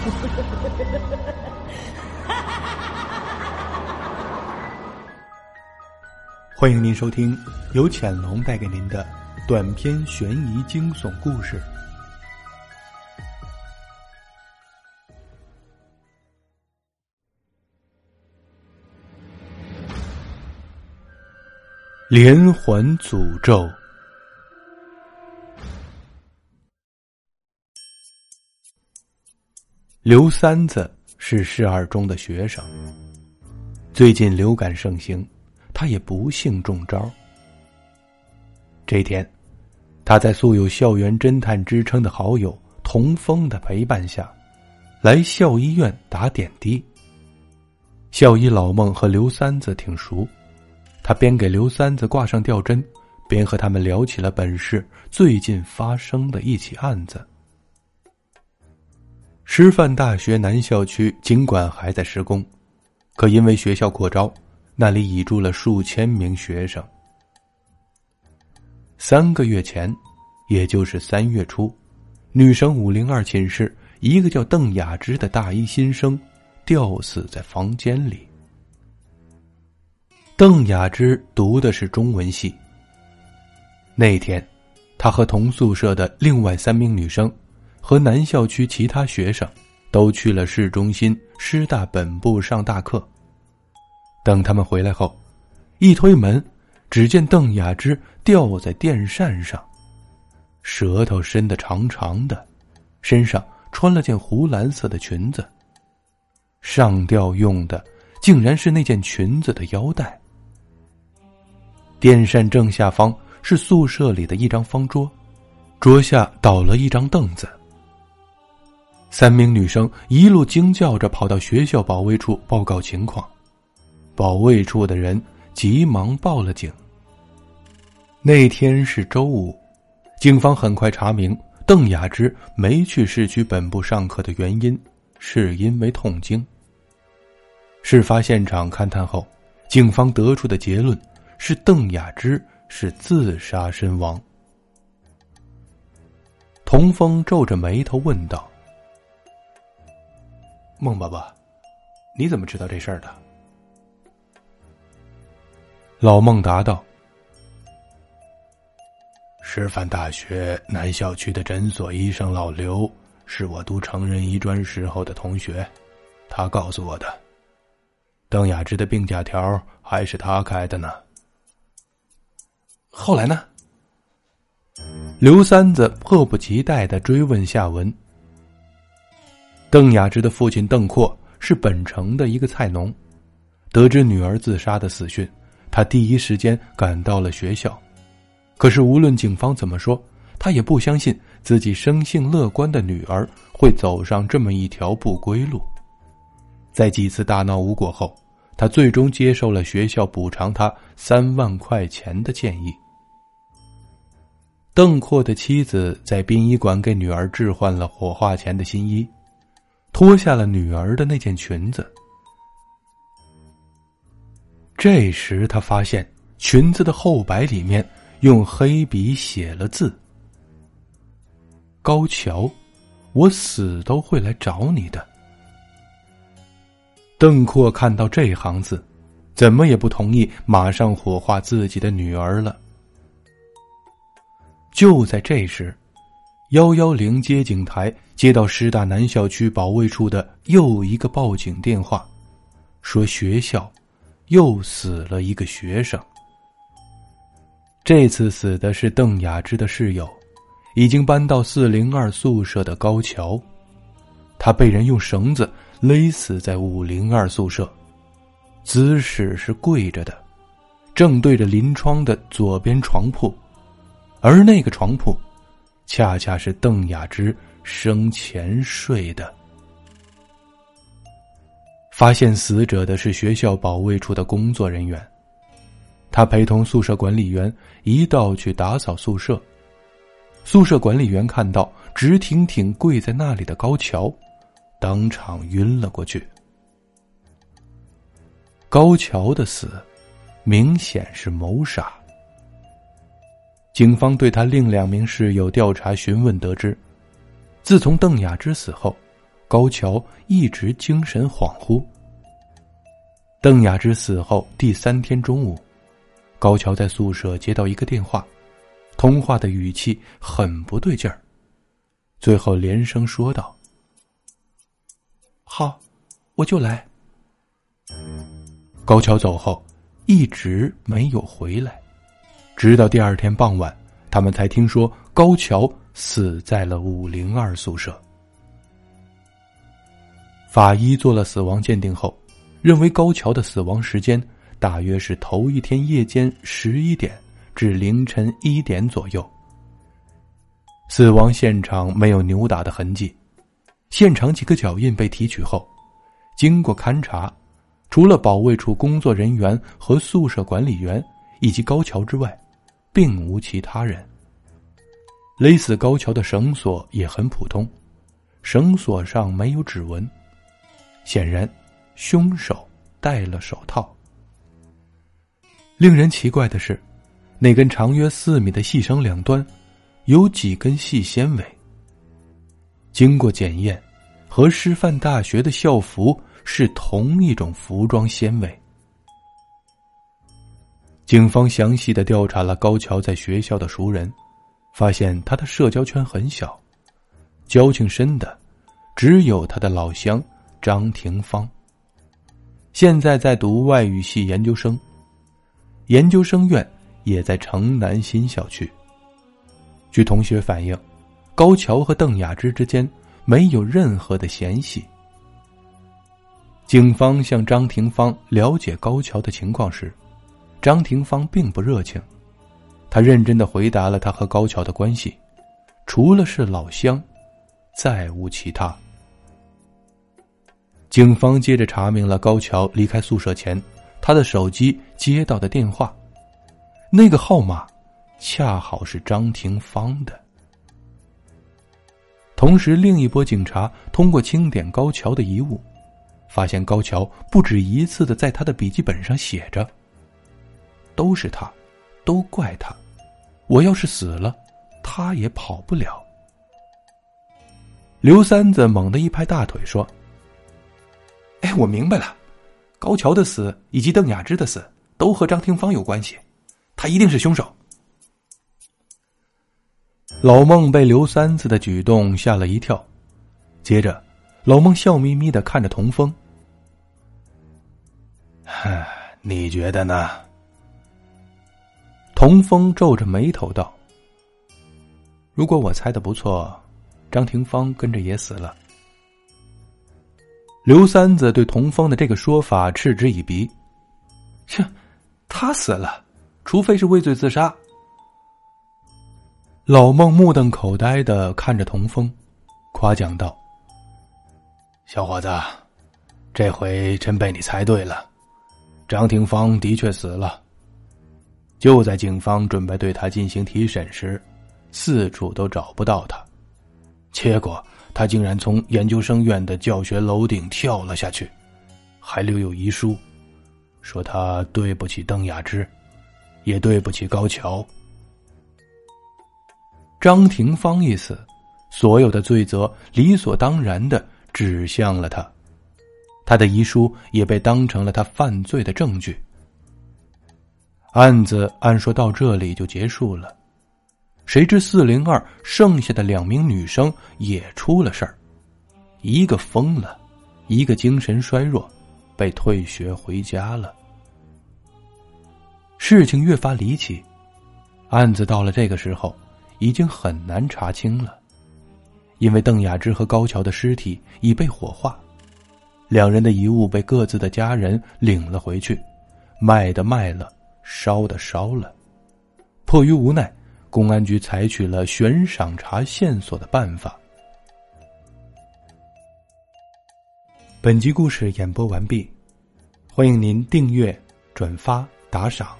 欢迎您收听由潜龙带给您的短篇悬疑惊悚故事。连环诅咒。刘三子是市二中的学生，最近流感盛行，他也不幸中招。这天，他在素有校园侦探之称的好友童风的陪伴下，来校医院打点滴。校医老孟和刘三子挺熟。他边给刘三子挂上吊针，边和他们聊起了本市最近发生的一起案子。师范大学南校区尽管还在施工，可因为学校扩招，那里已住了数千名学生。三个月前，也就是三月初，女生五零二寝室一个叫邓雅芝的大一新生，吊死在房间里。邓雅芝读的是中文系。那天，她和同宿舍的另外三名女生，和南校区其他学生，都去了市中心师大本部上大课。等他们回来后，一推门，只见邓雅芝吊在电扇上，舌头伸得长长的，身上穿了件湖蓝色的裙子。上吊用的竟然是那件裙子的腰带。电扇正下方是宿舍里的一张方桌，桌下倒了一张凳子。三名女生一路惊叫着跑到学校保卫处报告情况，保卫处的人急忙报了警。那天是周五，警方很快查明邓雅芝没去市区本部上课的原因是因为痛经。事发现场勘探后，警方得出的结论。是邓雅芝是自杀身亡。童风皱着眉头问道：“孟爸爸，你怎么知道这事儿的？”老孟答道：“师范大学南校区的诊所医生老刘是我读成人医专时候的同学，他告诉我的。邓雅芝的病假条还是他开的呢。”后来呢？刘三子迫不及待的追问下文。邓雅芝的父亲邓阔是本城的一个菜农，得知女儿自杀的死讯，他第一时间赶到了学校。可是无论警方怎么说，他也不相信自己生性乐观的女儿会走上这么一条不归路。在几次大闹无果后，他最终接受了学校补偿他三万块钱的建议。邓阔的妻子在殡仪馆给女儿置换了火化前的新衣，脱下了女儿的那件裙子。这时，他发现裙子的后白里面用黑笔写了字：“高桥，我死都会来找你的。”邓阔看到这行字，怎么也不同意马上火化自己的女儿了。就在这时，幺幺零接警台接到师大南校区保卫处的又一个报警电话，说学校又死了一个学生。这次死的是邓雅芝的室友，已经搬到四零二宿舍的高桥，他被人用绳子勒死在五零二宿舍，姿势是跪着的，正对着临窗的左边床铺。而那个床铺，恰恰是邓雅芝生前睡的。发现死者的是学校保卫处的工作人员，他陪同宿舍管理员一道去打扫宿舍。宿舍管理员看到直挺挺跪在那里的高桥，当场晕了过去。高桥的死，明显是谋杀。警方对他另两名室友调查询问，得知，自从邓雅芝死后，高桥一直精神恍惚。邓雅芝死后第三天中午，高桥在宿舍接到一个电话，通话的语气很不对劲儿，最后连声说道：“好，我就来。”高桥走后，一直没有回来，直到第二天傍晚，他们才听说高桥死在了五零二宿舍。法医做了死亡鉴定后。认为高桥的死亡时间大约是头一天夜间十一点至凌晨一点左右。死亡现场没有扭打的痕迹，现场几个脚印被提取后，经过勘查，除了保卫处工作人员和宿舍管理员以及高桥之外，并无其他人。勒死高桥的绳索也很普通，绳索上没有指纹，显然。凶手戴了手套。令人奇怪的是，那根长约四米的细绳两端有几根细纤维。经过检验，和师范大学的校服是同一种服装纤维。警方详细的调查了高桥在学校的熟人，发现他的社交圈很小，交情深的只有他的老乡张廷芳。现在在读外语系研究生，研究生院也在城南新校区。据同学反映，高桥和邓雅芝之间没有任何的嫌隙。警方向张廷芳了解高桥的情况时，张廷芳并不热情，他认真的回答了他和高桥的关系，除了是老乡，再无其他。警方接着查明了高桥离开宿舍前，他的手机接到的电话，那个号码恰好是张廷芳的。同时，另一波警察通过清点高桥的遗物，发现高桥不止一次的在他的笔记本上写着：“都是他，都怪他，我要是死了，他也跑不了。”刘三子猛地一拍大腿说。哎，我明白了，高桥的死以及邓雅芝的死都和张廷芳有关系，他一定是凶手。老孟被刘三子的举动吓了一跳，接着，老孟笑眯眯的看着童风：“你觉得呢？”童风皱着眉头道：“如果我猜的不错，张廷芳跟着也死了。”刘三子对童风的这个说法嗤之以鼻：“切，他死了，除非是畏罪自杀。”老孟目瞪口呆的看着童风，夸奖道：“小伙子，这回真被你猜对了，张廷芳的确死了。就在警方准备对他进行提审时，四处都找不到他，结果……”他竟然从研究生院的教学楼顶跳了下去，还留有遗书，说他对不起邓雅芝，也对不起高桥。张廷芳一死，所有的罪责理所当然的指向了他，他的遗书也被当成了他犯罪的证据。案子按说到这里就结束了。谁知四零二剩下的两名女生也出了事儿，一个疯了，一个精神衰弱，被退学回家了。事情越发离奇，案子到了这个时候已经很难查清了，因为邓雅芝和高桥的尸体已被火化，两人的遗物被各自的家人领了回去，卖的卖了，烧的烧了，迫于无奈。公安局采取了悬赏查线索的办法。本集故事演播完毕，欢迎您订阅、转发、打赏。